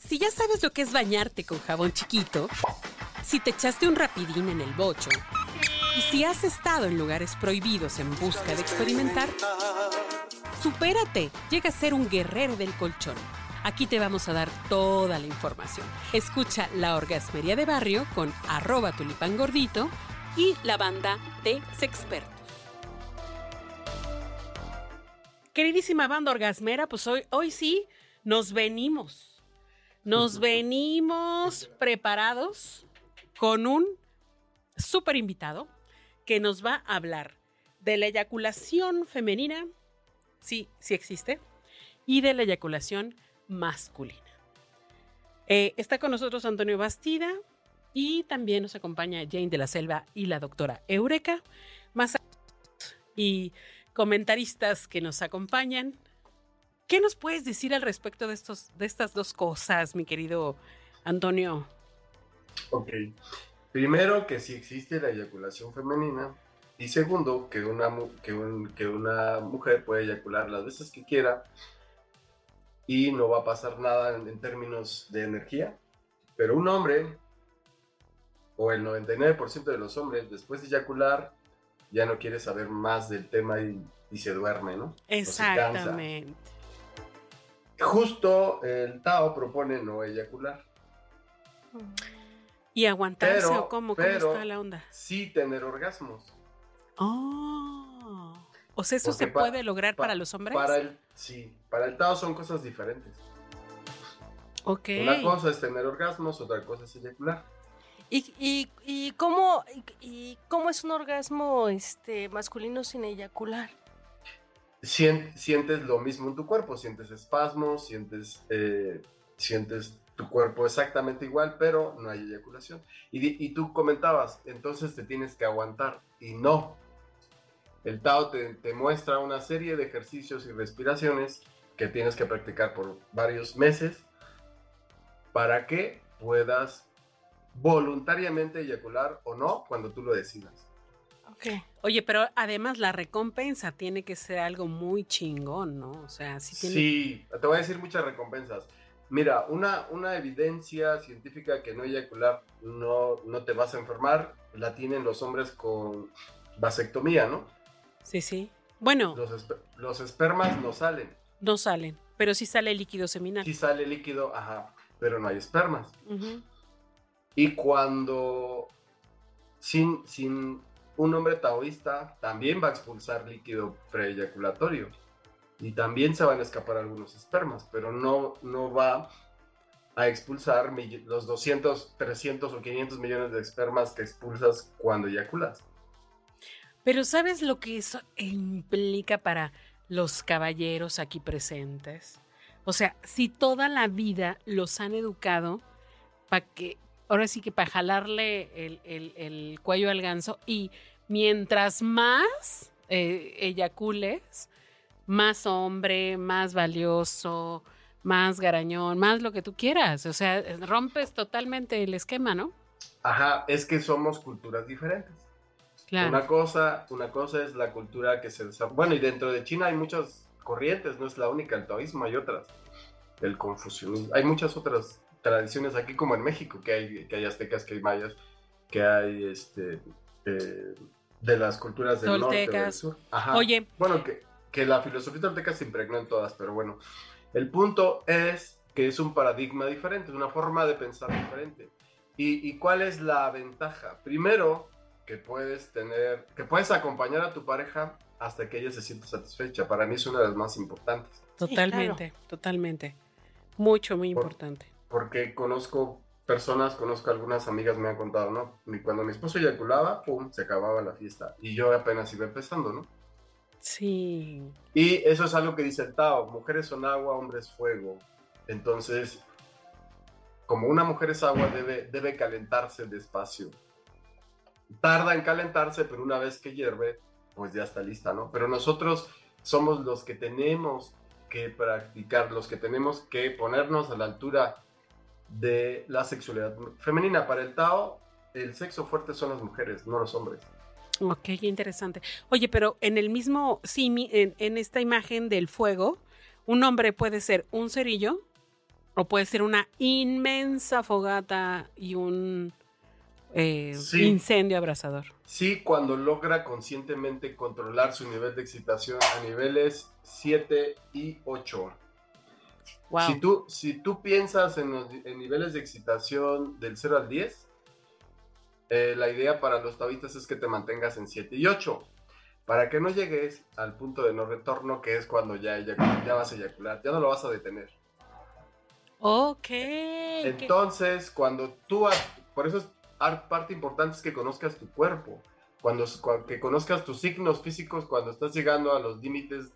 Si ya sabes lo que es bañarte con jabón chiquito, si te echaste un rapidín en el bocho, y si has estado en lugares prohibidos en busca de experimentar, supérate, llega a ser un guerrero del colchón. Aquí te vamos a dar toda la información. Escucha La Orgasmería de Barrio con arroba tulipangordito y la banda de Sexpertos. Queridísima banda orgasmera, pues hoy, hoy sí nos venimos nos venimos preparados con un súper invitado que nos va a hablar de la eyaculación femenina, sí, sí existe, y de la eyaculación masculina. Eh, está con nosotros Antonio Bastida y también nos acompaña Jane de la Selva y la doctora Eureka, más y comentaristas que nos acompañan. ¿Qué nos puedes decir al respecto de, estos, de estas dos cosas, mi querido Antonio? Ok. Primero, que sí existe la eyaculación femenina. Y segundo, que una, que, que una mujer puede eyacular las veces que quiera y no va a pasar nada en, en términos de energía. Pero un hombre, o el 99% de los hombres, después de eyacular, ya no quiere saber más del tema y, y se duerme, ¿no? Exactamente. Justo el Tao propone no eyacular. ¿Y aguantarse o cómo? ¿Cómo está la onda? Sí tener orgasmos. Oh. O sea, ¿eso se puede lograr para los hombres? Para el, sí, para el Tao son cosas diferentes. Ok. Una cosa es tener orgasmos, otra cosa es eyacular. ¿Y, y, y cómo, y, cómo es un orgasmo este, masculino sin eyacular? Sientes lo mismo en tu cuerpo, sientes espasmos, sientes, eh, sientes tu cuerpo exactamente igual, pero no hay eyaculación. Y, tú comentabas, entonces te tienes que aguantar. Y no. El Tao te, te, muestra una serie de ejercicios y respiraciones que tienes que practicar por varios meses para que puedas voluntariamente eyacular o no cuando tú lo decidas. Oye, pero además la recompensa tiene que ser algo muy chingón, ¿no? O sea, sí tiene... Sí, te voy a decir muchas recompensas. Mira, una, una evidencia científica que no eyacular no, no te vas a enfermar, la tienen los hombres con vasectomía, ¿no? Sí, sí. Bueno. Los, los espermas no salen. No salen, pero sí sale líquido seminal. Sí sale líquido, ajá, pero no hay espermas. Y cuando sin, sin un hombre taoísta también va a expulsar líquido preeyaculatorio y también se van a escapar algunos espermas, pero no, no va a expulsar los 200, 300 o 500 millones de espermas que expulsas cuando eyaculas. Pero ¿sabes lo que eso implica para los caballeros aquí presentes? O sea, si toda la vida los han educado para que, ahora sí que para jalarle el, el cuello al ganso y mientras más eh, eyacules, más hombre, más valioso, más garañón, más lo que tú quieras. O sea, rompes totalmente el esquema, ¿no? Ajá, es que somos culturas diferentes. Claro. Una cosa, una cosa es la cultura que se desarrolla. Bueno, y dentro de China hay muchas corrientes, no es la única, el taoísmo hay otras. El confucianismo, hay muchas otras tradiciones aquí como en México, que hay, que hay aztecas, que hay mayas, que hay este, eh, de las culturas del norte y del sur. Ajá. Oye. Bueno, que, que la filosofía tolteca se impregnó en todas, pero bueno. El punto es que es un paradigma diferente, es una forma de pensar diferente. ¿Y, ¿Y, cuál es la ventaja? Primero, que puedes tener, que puedes acompañar a tu pareja hasta que ella se sienta satisfecha. Para mí es una de las más importantes. Totalmente, sí, claro. totalmente. Mucho, muy Por, importante. Porque conozco personas, conozco algunas amigas me han contado, ¿no? Cuando mi esposo eyaculaba, pum, se acababa la fiesta. Y yo apenas iba empezando, ¿no? Sí. Y eso es algo que dice el Tao, mujeres son agua, hombres fuego. Entonces, como una mujer es agua, debe, debe calentarse despacio. Tarda en calentarse, pero una vez que hierve, pues ya está lista, ¿no? Pero nosotros somos los que tenemos que practicar, los que tenemos que ponernos a la altura de la sexualidad femenina. Para el Tao, el sexo fuerte son las mujeres, no los hombres. Ok, qué interesante. Oye, pero en el mismo, sí, en, en esta imagen del fuego, un hombre puede ser un cerillo O puede ser una inmensa fogata y un eh, Sí. incendio abrasador. Sí, cuando logra conscientemente controlar su nivel de excitación a niveles 7 y 8. Wow. Si, tú, si tú piensas en, los- en niveles de excitación del 0 al 10, eh, la idea para los taoístas es que te mantengas en 7 y 8. Para que no llegues al punto de no retorno, que es cuando ya, ya vas a eyacular, ya no lo vas a detener. Ok. qué- Entonces, cuando tú, por eso es ar- parte importante es que conozcas tu cuerpo, cuando, cua- que conozcas tus signos físicos cuando estás llegando a los límites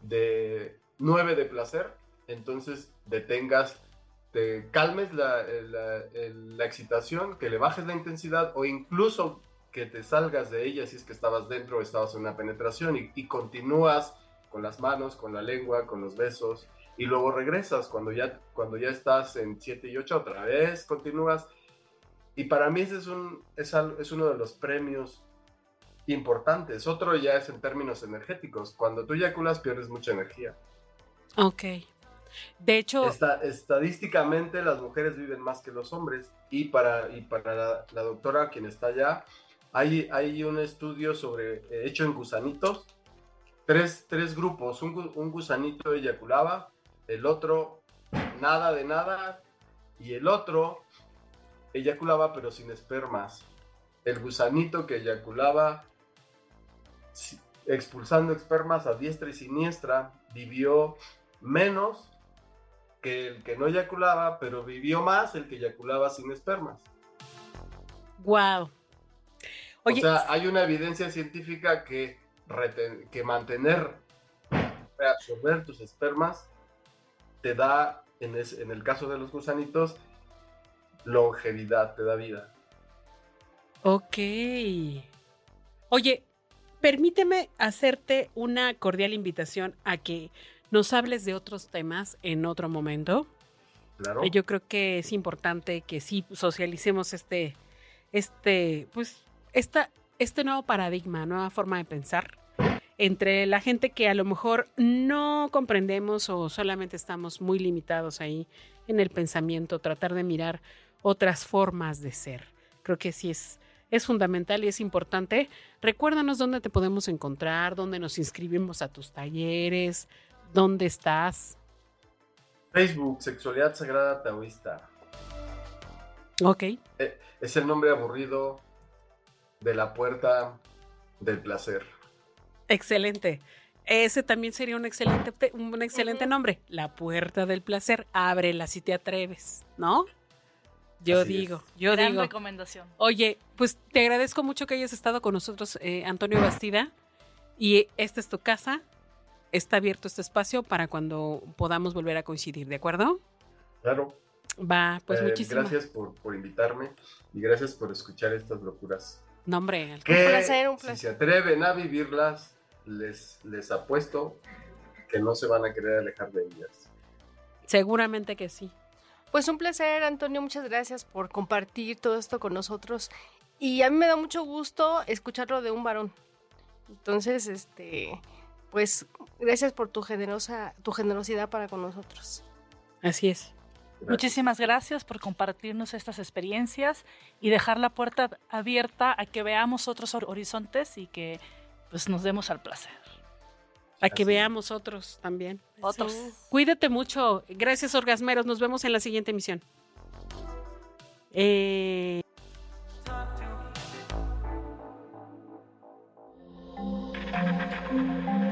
de 9 de placer, entonces detengas, te calmes la, la- el- la excitación, que le bajes la intensidad o incluso que te salgas de ella si es que estabas dentro o estabas en una penetración y, y continúas con las manos, con la lengua, con los besos y luego regresas cuando ya, cuando ya estás en 7 y 8 otra vez, continúas. Y para mí ese es, un, es, es uno de los premios importantes. Otro ya es en términos energéticos. Cuando tú eyaculas pierdes mucha energía. Ok. De hecho, Esta- estadísticamente las mujeres viven más que los hombres. Y para, y para la, la doctora quien está allá, hay, hay un estudio sobre, eh, hecho en gusanitos, tres, tres grupos, un, un gusanito eyaculaba, el otro nada de nada y el otro eyaculaba pero sin espermas. El gusanito que eyaculaba expulsando espermas a diestra y siniestra vivió menos que el que no eyaculaba, pero vivió más el que eyaculaba sin espermas. wow. Oye, o sea, hay una evidencia científica que, reten- que mantener, reabsorber tus espermas, te da, en, es- en el caso de los gusanitos, longevidad, te da vida. ok. Oye, permíteme hacerte una cordial invitación a que nos hables de otros temas en otro momento. Claro. Yo creo que es importante que sí socialicemos este, este, pues, esta, este nuevo paradigma, nueva forma de pensar entre la gente que a lo mejor no comprendemos o solamente estamos muy limitados ahí en el pensamiento, tratar de mirar otras formas de ser. Creo que sí es, es fundamental y es importante. Recuérdanos dónde te podemos encontrar, dónde nos inscribimos a tus talleres, dónde estás. Facebook, Sexualidad Sagrada Taoísta. Ok. Es el nombre aburrido de la puerta del placer. Excelente. Ese también sería un excelente, te- un excelente nombre. La puerta del placer. Ábrela si te atreves, ¿no? Yo Así digo, es. yo Gran digo. recomendación. Oye, pues te agradezco mucho que hayas estado con nosotros, eh, Antonio Bastida. Y esta es tu casa. Está abierto este espacio para cuando podamos volver a coincidir, ¿de acuerdo? Claro. Va, pues Eh, muchísimas. Gracias por, por invitarme y gracias por escuchar estas locuras. No, hombre, al- Que placer, un si placer. se atreven a vivirlas, les, les apuesto que no se van a querer alejar de ellas. seguramente que sí. Pues un placer, Antonio. Muchas gracias por compartir todo esto con nosotros. Y a mí me da mucho gusto escucharlo de un varón. Entonces, este, pues gracias por tu generosa, tu generosidad para con nosotros. Así es. Gracias. Muchísimas gracias por compartirnos estas experiencias y dejar la puerta abierta a que veamos otros hor- horizontes y que pues nos demos al placer. A que Así veamos otros también. Otros. Sí. Cuídate mucho. Gracias, orgasmeros. Nos vemos en la siguiente emisión. Eh,